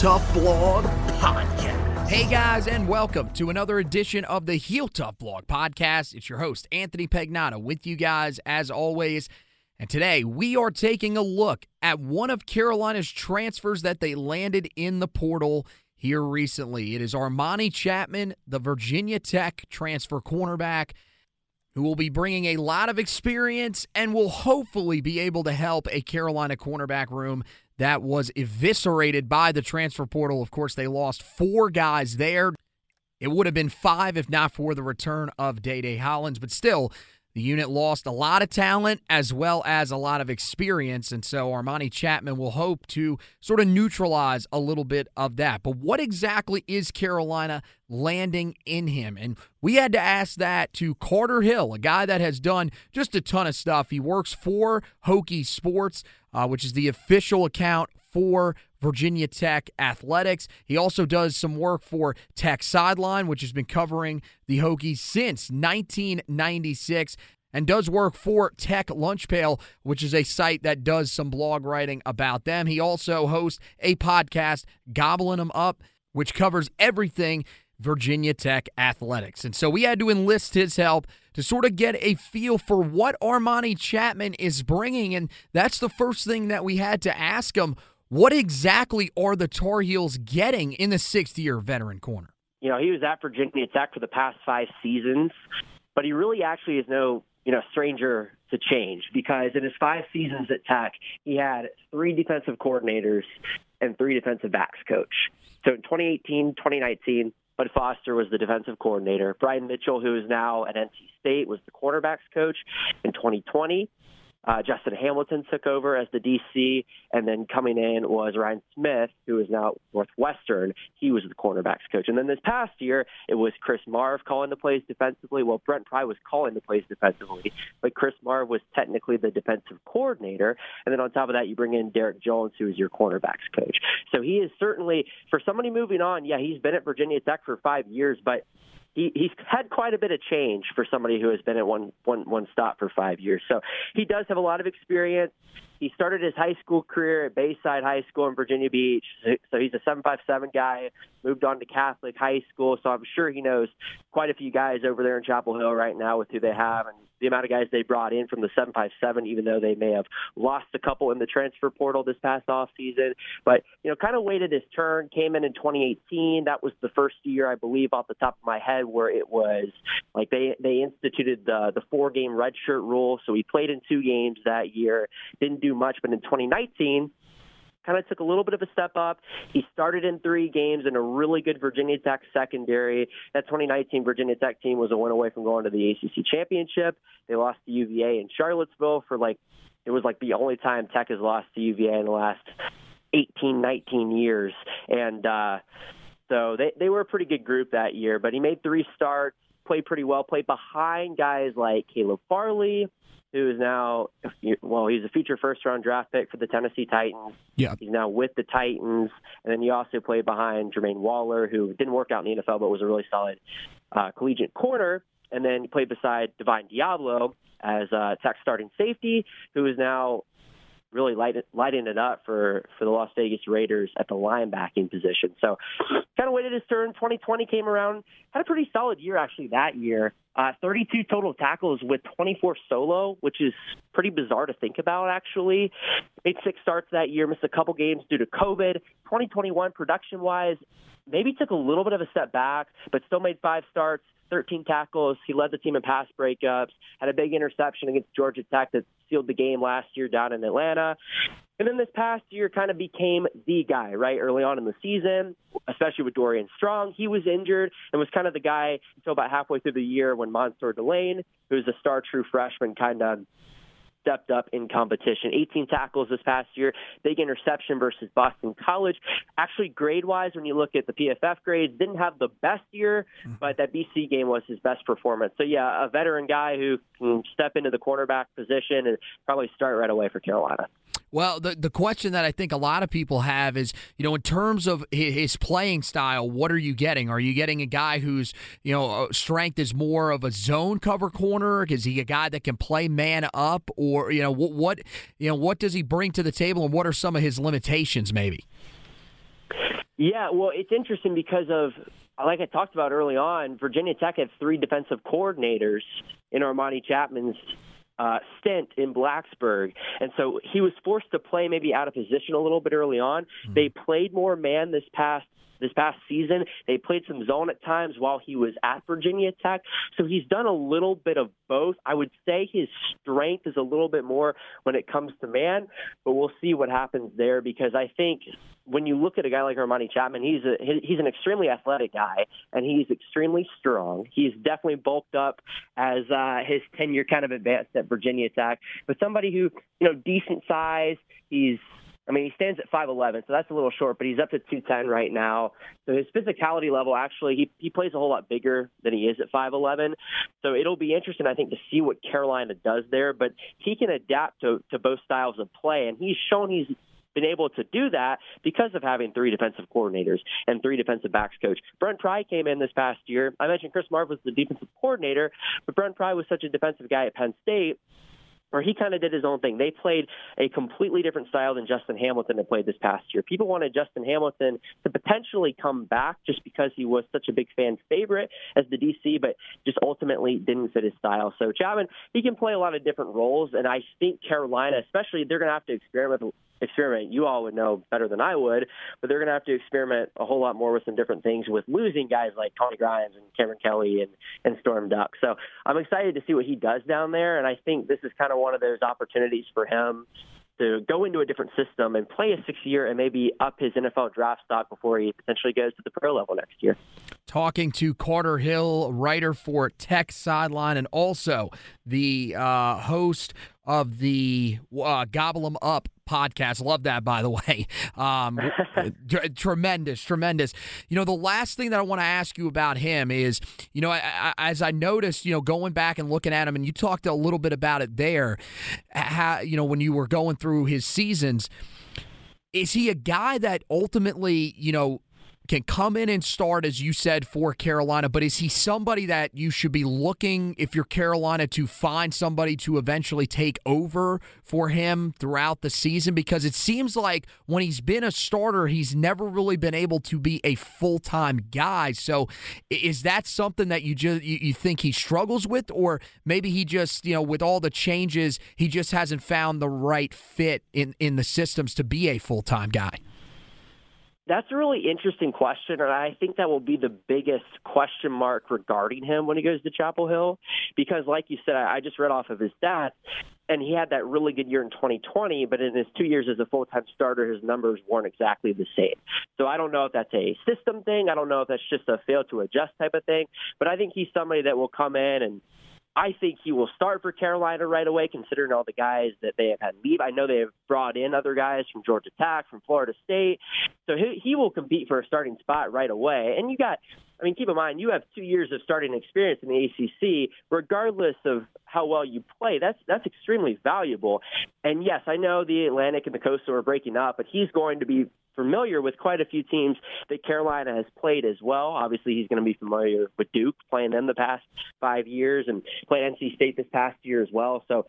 Tough Blog Podcast. Hey guys, and welcome to another edition of the Heel Tough Blog Podcast. It's your host, Anthony Pagnotta, with you guys as always. And today we are taking a look at one of Carolina's transfers that they landed in the portal here recently. It is Armani Chatman, the Virginia Tech transfer cornerback, who will be bringing a lot of experience and will hopefully be able to help a Carolina cornerback room that was eviscerated by the transfer portal. Of course, they lost four guys there. It would have been five if not for the return of Day Day Hollins, but still, the unit lost a lot of talent as well as a lot of experience. And so Armani Chatman will hope to sort of neutralize a little bit of that. But what exactly is Carolina landing in him? And we had to ask that to Carter Hill, a guy that has done just a ton of stuff. He works for Hokie Sports, uh, which is the official account for Virginia Tech Athletics. He also does some work for Tech Sideline, which has been covering the Hokies since 1996 and does work for Tech Lunch Pail, which is a site that does some blog writing about them. He also hosts a podcast, Gobble 'Em Up, which covers everything Virginia Tech athletics. And so we had to enlist his help to sort of get a feel for what Armani Chatman is bringing. And that's the first thing that we had to ask him. What exactly are the Tar Heels getting in the sixth year veteran corner? You know, he was at Virginia Tech for the past five seasons, but he really actually is no, you know, stranger to change because in his five seasons at Tech, he had three defensive coordinators and three defensive backs coach. So in 2018, 2019, Bud Foster was the defensive coordinator. Brian Mitchell, who is now at NC State, was the quarterbacks coach in 2020. Uh, Justin Hamilton took over as the DC, and then coming in was Ryan Smith, who is now Northwestern. He was the cornerbacks coach. And then this past year, it was Chris Marve calling the plays defensively. Well, Brent Pry was calling the plays defensively, but Chris Marve was technically the defensive coordinator. And then on top of that, you bring in Derek Jones, who is your cornerbacks coach. So he is certainly, for somebody moving on, yeah, he's been at Virginia Tech for five years, but he, he's had quite a bit of change for somebody who has been at one, one, one stop for five years. So he does have a lot of experience. he started his high school career at Bayside High School in Virginia Beach. So he's a 757 guy, moved on to Catholic High School. So I'm sure he knows quite a few guys over there in Chapel Hill right now with who they have and the amount of guys they brought in from the 757, even though they may have lost a couple in the transfer portal this past off season. But, you know, kind of waited his turn, came in in 2018. That was the first year, I believe, off the top of my head, where it was like they, they instituted the, the four game redshirt rule. So he played in two games that year, didn't do much. But in 2019, kind of took a little bit of a step up. He started in three games in a really good Virginia Tech secondary. That 2019 Virginia Tech team was a win away from going to the ACC championship. They lost to UVA in Charlottesville for like it was like the only time Tech has lost to UVA in the last 18, 19 years, and uh, so they they were a pretty good group that year. But he made three starts, played pretty well, played behind guys like Caleb Farley who is now, well, he's a future first round draft pick for the Tennessee Titans. Yeah. He's now with the Titans. And then he also played behind Jermaine Waller, who didn't work out in the NFL, but was a really solid uh, collegiate corner. And then he played beside Divine Deablo as uh, Tech starting safety, who is now really light, lighting it up for, for the Las Vegas Raiders at the linebacking position. So kind of waited his turn. 2020 came around, had a pretty solid year actually that year. Uh, 32 total tackles with 24 solo, which is pretty bizarre to think about, actually. Made six starts that year, missed a couple games due to COVID. 2021, production wise, maybe took a little bit of a step back, but still made five starts, 13 tackles. He led the team in pass breakups, had a big interception against Georgia Tech that sealed the game last year down in Atlanta. And then this past year kind of became the guy, right? Early on in the season, especially with Dorian Strong. He was injured and was kind of the guy until about halfway through the year when Mansoor Delane, who's a star true freshman, kind of stepped up in competition. 18 tackles this past year, big interception versus Boston College. Actually, grade wise, when you look at the PFF grades, didn't have the best year, mm-hmm. but that BC game was his best performance. So, yeah, a veteran guy who can step into the cornerback position and probably start right away for Carolina. Well, the the question that I think a lot of people have is, you know, in terms of his playing style, what are you getting? Are you getting a guy whose, you know, uh, strength is more of a zone cover corner? Is he a guy that can play man up, or you know, what, what you know, what does he bring to the table, and what are some of his limitations, maybe? Yeah, well, it's interesting because of like I talked about early on, Virginia Tech had three defensive coordinators in Armani Chatman's uh, stint in Blacksburg. And so he was forced to play maybe out of position a little bit early on. Mm-hmm. They played more man this past this past season. They played some zone at times while he was at Virginia Tech. So he's done a little bit of both. I would say his strength is a little bit more when it comes to man, but we'll see what happens there because I think when you look at a guy like Armani Chatman, he's a he's an extremely athletic guy and he's extremely strong. He's definitely bulked up as uh, his tenure kind of advanced at Virginia Tech, but somebody who you know decent size. He's I mean, he stands at 5'11, so that's a little short, but he's up to 210 right now. So his physicality level, actually, he, he plays a whole lot bigger than he is at 5'11. So it'll be interesting, I think, to see what Carolina does there. But he can adapt to, to both styles of play, and he's shown he's been able to do that because of having three defensive coordinators and three defensive backs coach. Brent Pry came in this past year. I mentioned Chris Marve was the defensive coordinator, but Brent Pry was such a defensive guy at Penn State or he kind of did his own thing. They played a completely different style than Justin Hamilton had played this past year. People wanted Justin Hamilton to potentially come back just because he was such a big fan favorite as the DC, but just ultimately didn't fit his style. So Chatman, he can play a lot of different roles, and I think Carolina, especially, they're going to have to experiment experiment. You all would know better than I would, but they're going to have to experiment a whole lot more with some different things with losing guys like Tony Grimes and Cameron Kelly and, and Storm Duck. So I'm excited to see what he does down there, and I think this is kind of one of those opportunities for him to go into a different system and play a six year and maybe up his NFL draft stock before he potentially goes to the pro level next year. Talking to Carter Hill, writer for Tech Sideline, and also the uh, host of the uh, Gobble 'em Up podcast. Love that, by the way. Um, t- tremendous, tremendous. You know, the last thing that I want to ask you about him is, you know, I, I, as I noticed, you know, going back and looking at him, and you talked a little bit about it there, how, you know, when you were going through his seasons, is he a guy that ultimately, you know, can come in and start, as you said, for Carolina, but is he somebody that you should be looking, if you're Carolina, to find somebody to eventually take over for him throughout the season? Because it seems like when he's been a starter, he's never really been able to be a full time guy. So is that something that you just you, you think he struggles with, or maybe he just, you know, with all the changes, he just hasn't found the right fit in, in the systems to be a full time guy? That's a really interesting question, and I think that will be the biggest question mark regarding him when he goes to Chapel Hill. Because, like you said, I just read off of his stats, and he had that really good year in 2020, but in his two years as a full time starter, his numbers weren't exactly the same. So I don't know if that's a system thing. I don't know if that's just a fail to adjust type of thing, but I think he's somebody that will come in and I think he will start for Carolina right away, considering all the guys that they have had leave. I know they have brought in other guys from Georgia Tech, from Florida State, so he, he will compete for a starting spot right away. And you got, I mean, keep in mind you have two years of starting experience in the ACC, regardless of how well you play. That's that's extremely valuable. And yes, I know the Atlantic and the Coastal are breaking up, but he's going to be familiar with quite a few teams that Carolina has played as well. Obviously, he's going to be familiar with Duke, playing them the past five years, and played NC State this past year as well. So,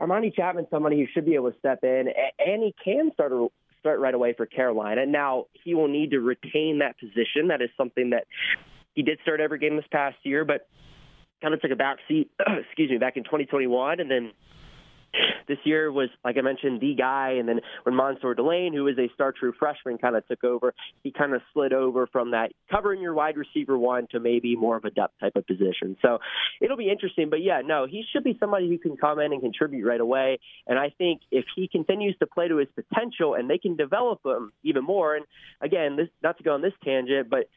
Armani Chatman, somebody who should be able to step in, and he can start start right away for Carolina. Now, he will need to retain that position. That is something that he did start every game this past year, but kind of took a back seat, excuse me, back in 2021, and then this year was, like I mentioned, the guy. And then when Mansoor Delane, who is a star true freshman, kind of took over, he kind of slid over from that covering your wide receiver one to maybe more of a depth type of position. So it'll be interesting. But yeah, no, he should be somebody who can come in and contribute right away. And I think if he continues to play to his potential and they can develop him even more, and again, this not to go on this tangent, but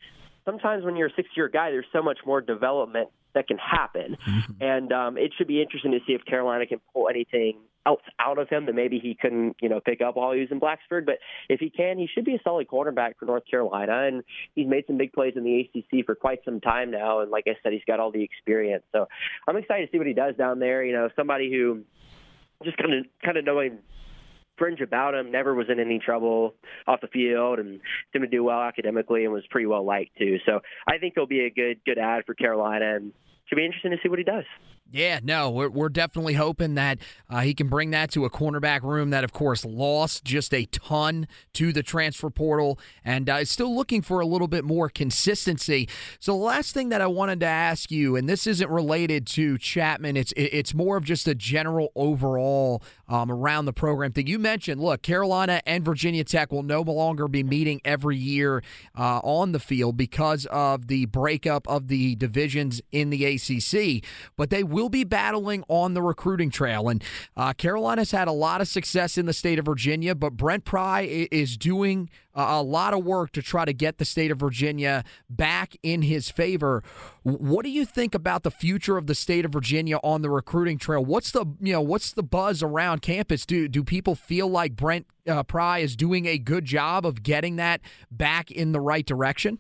sometimes when you're a six year guy, there's so much more development that can happen. Mm-hmm. And um, it should be interesting to see if Carolina can pull anything else out of him that maybe he couldn't, you know, pick up while he was in Blacksburg. But if he can, he should be a solid quarterback for North Carolina. And he's made some big plays in the ACC for quite some time now. And like I said, he's got all the experience. So I'm excited to see what he does down there. You know, somebody who just kind of kind of knowing fringe about him, never was in any trouble off the field, and seemed to do well academically and was pretty well liked too. So I think he'll be a good good ad for Carolina, and should be interesting to see what he does. Yeah, no, we're, we're definitely hoping that uh, he can bring that to a cornerback room that, of course, lost just a ton to the transfer portal and uh, is still looking for a little bit more consistency. So, the last thing that I wanted to ask you, and this isn't related to Chatman, it's it's more of just a general overall um, around the program thing. You mentioned, look, Carolina and Virginia Tech will no longer be meeting every year uh, on the field because of the breakup of the divisions in the ACC, but they will be battling on the recruiting trail. And uh, Carolina's had a lot of success in the state of Virginia, but Brent Pry is doing a lot of work to try to get the state of Virginia back in his favor. What do you think about the future of the state of Virginia on the recruiting trail? What's the you know what's the buzz around campus? Do do people feel like Brent uh, Pry is doing a good job of getting that back in the right direction?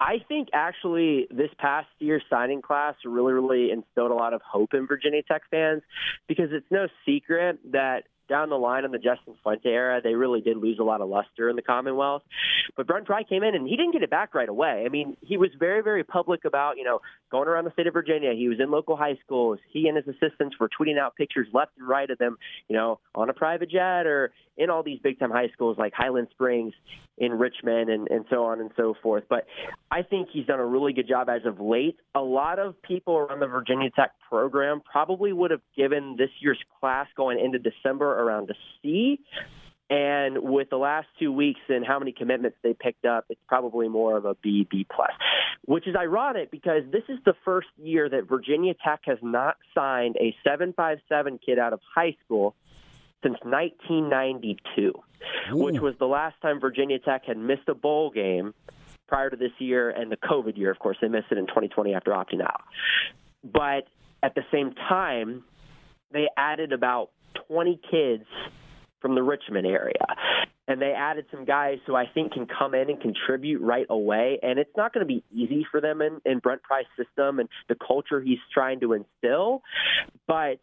I think actually this past year's signing class really, really instilled a lot of hope in Virginia Tech fans because it's no secret that down the line in the Justin Fuente era, they really did lose a lot of luster in the Commonwealth. But Brent Pry came in and he didn't get it back right away. I mean, he was very, very public about, you know, going around the state of Virginia. He was in local high schools. He and his assistants were tweeting out pictures left and right of them, you know, on a private jet or in all these big time high schools like Highland Springs in Richmond and, and so on and so forth. But I think he's done a really good job as of late. A lot of people around the Virginia Tech program probably would have given this year's class going into December around a C. And with the last two weeks and how many commitments they picked up, it's probably more of a B, B plus, which is ironic because this is the first year that Virginia Tech has not signed a 757 kid out of high school since 1992, Ooh. which was the last time Virginia Tech had missed a bowl game prior to this year and the COVID year. Of course, they missed it in 2020 after opting out. But at the same time, they added about 20 kids from the Richmond area. And they added some guys who I think can come in and contribute right away. And it's not going to be easy for them in, in Brent Pry's system and the culture he's trying to instill. But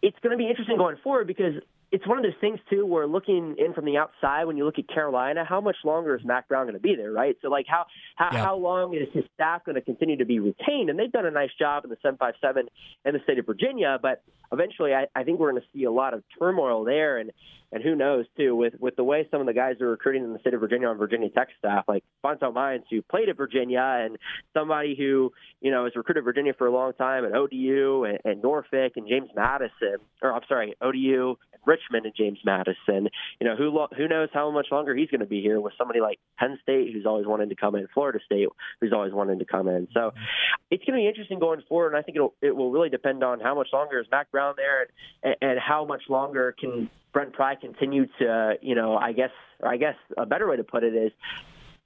it's going to be interesting going forward because it's one of those things too where looking in from the outside when you look at Carolina, how much longer is Mack Brown going to be there, right? So like how how, yeah. how long is his staff going to continue to be retained? And they've done a nice job in the 757 in the state of Virginia, but eventually I, I think we're going to see a lot of turmoil there and and who knows too with with the way some of the guys are recruiting in the state of Virginia on Virginia Tech staff, like Fontel Mines, who played at Virginia, and somebody who you know has recruited Virginia for a long time at ODU and, and Norfolk and James Madison, or I'm sorry, ODU Richmond and James Madison. You know, who lo- who knows how much longer he's going to be here with somebody like Penn State, who's always wanted to come in, Florida State, who's always wanted to come in. So it's going to be interesting going forward, and I think it'll it will really depend on how much longer is Mack Brown there, and, and how much longer can Brent Pry continue to, you know, I guess, or I guess a better way to put it is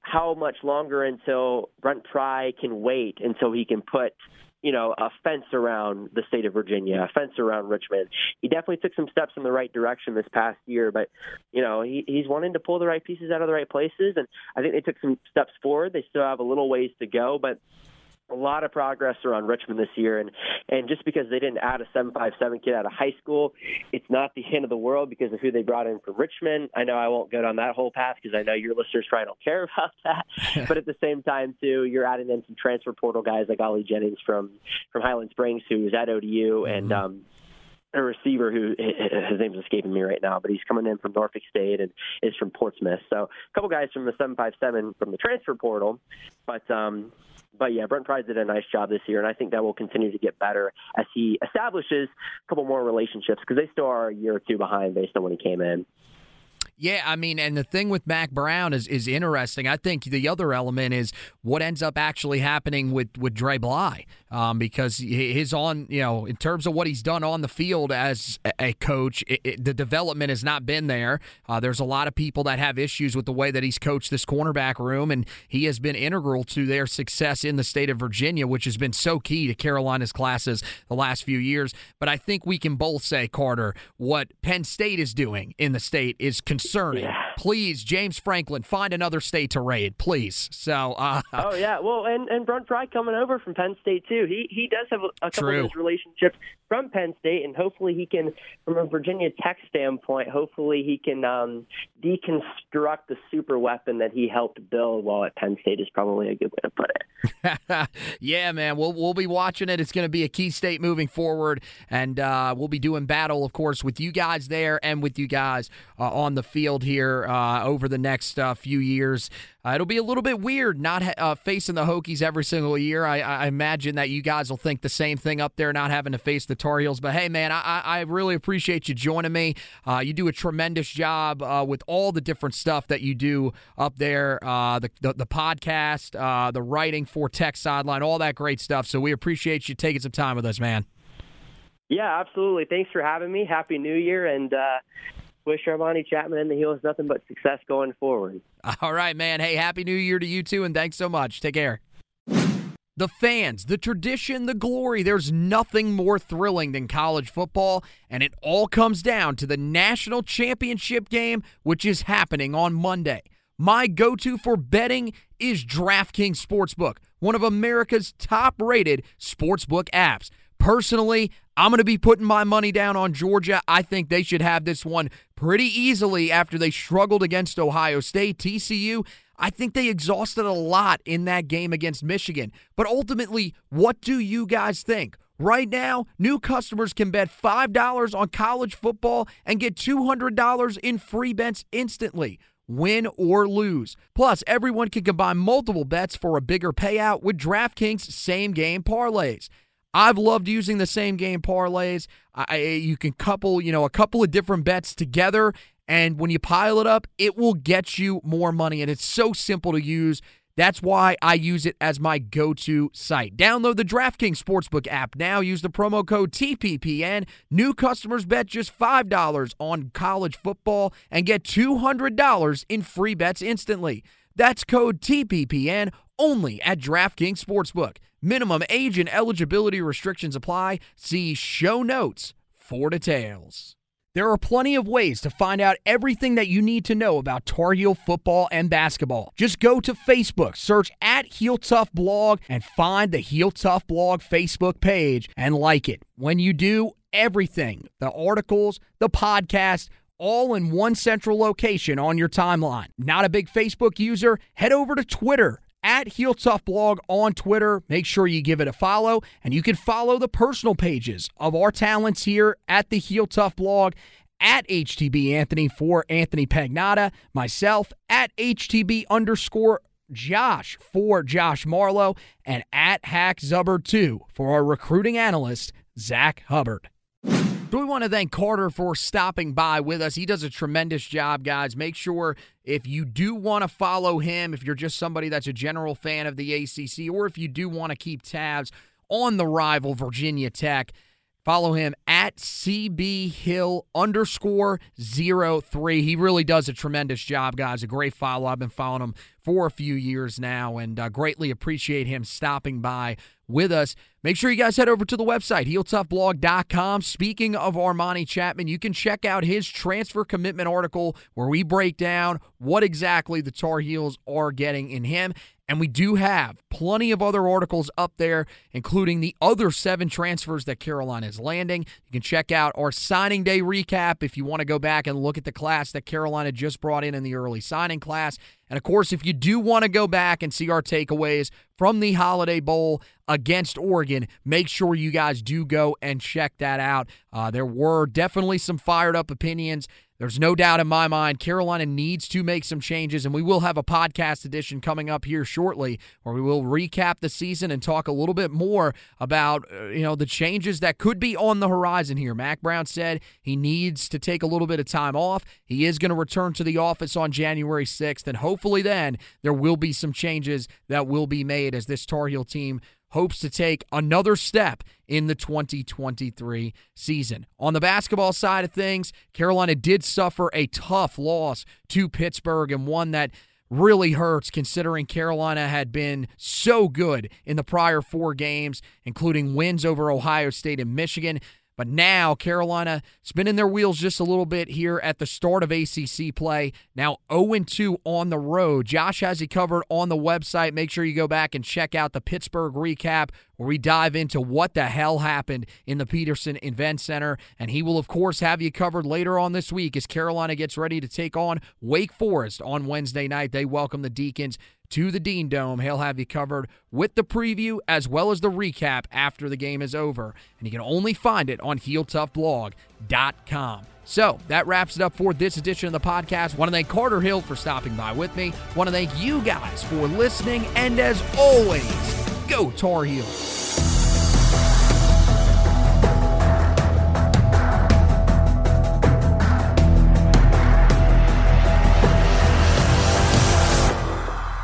how much longer until Brent Pry can wait until he can put you know, a fence around the state of Virginia, a fence around Richmond. He definitely took some steps in the right direction this past year, but you know, he, he's wanting to pull the right pieces out of the right places, and I think they took some steps forward. They still have a little ways to go, but a lot of progress around Richmond this year, and and just because they didn't add a 757 kid out of high school, it's not the end of the world because of who they brought in from Richmond. I know I won't go down that whole path because I know your listeners probably don't care about that, but at the same time too, you're adding in some transfer portal guys like Ali Jennings from from Highland Springs who's at ODU mm-hmm. and. um a receiver who his name's escaping me right now, but he's coming in from Norfolk State and is from Portsmouth. So a couple guys from the 757 from the transfer portal, but um, but yeah, Brent Pry did a nice job this year, and I think that will continue to get better as he establishes a couple more relationships because they still are a year or two behind based on when he came in. Yeah, I mean, and the thing with Mack Brown is is interesting. I think the other element is what ends up actually happening with with Dre Bly, um, because his on you know in terms of what he's done on the field as a coach, it, it, the development has not been there. Uh, there's a lot of people that have issues with the way that he's coached this cornerback room, and he has been integral to their success in the state of Virginia, which has been so key to Carolina's classes the last few years. But I think we can both say, Carter, what Penn State is doing in the state is concerning. Yeah. Please, James Franklin, find another state to raid, please. So. Uh, oh yeah, well, and and Brent Pry coming over from Penn State too. He he does have a, a couple True. of his relationships from Penn State, and hopefully he can, from a Virginia Tech standpoint, hopefully he can um, deconstruct the super weapon that he helped build while at Penn State. Is probably a good way to put it. yeah, man, we'll we'll be watching it. It's going to be a key state moving forward, and uh, we'll be doing battle, of course, with you guys there and with you guys uh, on the field here uh, over the next uh, few years. Uh, it'll be a little bit weird not uh, facing the Hokies every single year. I, I, imagine that you guys will think the same thing up there, not having to face the Tar Heels. But hey, man, I, I really appreciate you joining me. Uh, you do a tremendous job uh, with all the different stuff that you do up there uh, the, the, the, podcast, uh, the writing for Tech Sideline, all that great stuff. So we appreciate you taking some time with us, man. Yeah, absolutely. Thanks for having me. Happy New Year. And, wish Armani Chatman and the Heels nothing but success going forward. All right, man. Hey, happy New Year to you too, and thanks so much. Take care. The fans, the tradition, the glory, there's nothing more thrilling than college football, and it all comes down to the national championship game, which is happening on Monday. My go to for betting is DraftKings Sportsbook, one of America's top rated sportsbook apps. Personally, I'm going to be putting my money down on Georgia. I think they should have this one pretty easily after they struggled against Ohio State. TCU, I think they exhausted a lot in that game against Michigan. But ultimately, what do you guys think? Right now, new customers can bet $5 on college football and get $200 in free bets instantly win or lose. Plus, everyone can combine multiple bets for a bigger payout with DraftKings same game parlays. I've loved using the same game parlays. I, you can couple, you know, a couple of different bets together, and when you pile it up, it will get you more money. And it's so simple to use. That's why I use it as my go to site. Download the DraftKings Sportsbook app now. Use the promo code TPPN. New customers bet just $5 on college football and get $200 in free bets instantly. That's code TPPN only at DraftKings Sportsbook. Minimum age and eligibility restrictions apply. See show notes for details. There are plenty of ways to find out everything that you need to know about Tar Heel football and basketball. Just go to Facebook, search at Heel Tough Blog, and find the Heel Tough Blog Facebook page and like it. When you do, everything the articles, the podcast, all in one central location on your timeline. Not a big Facebook user? Head over to Twitter at Heel Tough Blog on Twitter. Make sure you give it a follow, and you can follow the personal pages of our talents here at the Heel Tough Blog at HTB Anthony for Anthony Pagnotta, myself at HTB underscore Josh for Josh Marlowe, and at Hack Zubbard 2 for our recruiting analyst, Zach Hubbard. Do we want to thank Carter for stopping by with us? He does a tremendous job, guys. Make sure if you do want to follow him, if you're just somebody that's a general fan of the ACC, or if you do want to keep tabs on the rival Virginia Tech, Follow him at CB Hill underscore zero three. He really does a tremendous job, guys. A great follow. I've been following him for a few years now and uh, greatly appreciate him stopping by with us. Make sure you guys head over to the website, heeltoughblog.com. Speaking of Armani Chatman, you can check out his transfer commitment article where we break down what exactly the Tar Heels are getting in him. And we do have plenty of other articles up there, including the other seven transfers that Carolina is landing. You can check out our signing day recap if you want to go back and look at the class that Carolina just brought in in the early signing class. And of course, if you do want to go back and see our takeaways from the Holiday Bowl against Oregon, make sure you guys do go and check that out. Uh, there were definitely some fired up opinions there's no doubt in my mind Carolina needs to make some changes, and we will have a podcast edition coming up here shortly where we will recap the season and talk a little bit more about uh, you know the changes that could be on the horizon here. Mack Brown said he needs to take a little bit of time off. He is going to return to the office on January 6th, and hopefully then there will be some changes that will be made as this Tar Heel team hopes to take another step in the 2023 season. On the basketball side of things, Carolina did suffer a tough loss to Pittsburgh and one that really hurts considering Carolina had been so good in the prior four games, including wins over Ohio State and Michigan. But now Carolina spinning their wheels just a little bit here at the start of ACC play. Now 0 2 on the road. Josh has you covered on the website. Make sure you go back and check out the Pittsburgh recap where we dive into what the hell happened in the Petersen Event Center. And he will, of course, have you covered later on this week as Carolina gets ready to take on Wake Forest on Wednesday night. They welcome the Deacons to the Dean Dome. He'll have you covered with the preview as well as the recap after the game is over. And you can only find it on HeelToughBlog.com. So that wraps it up for this edition of the podcast. Want to thank Carter Hill for stopping by with me. Want to thank you guys for listening. And as always, go Tar Heels.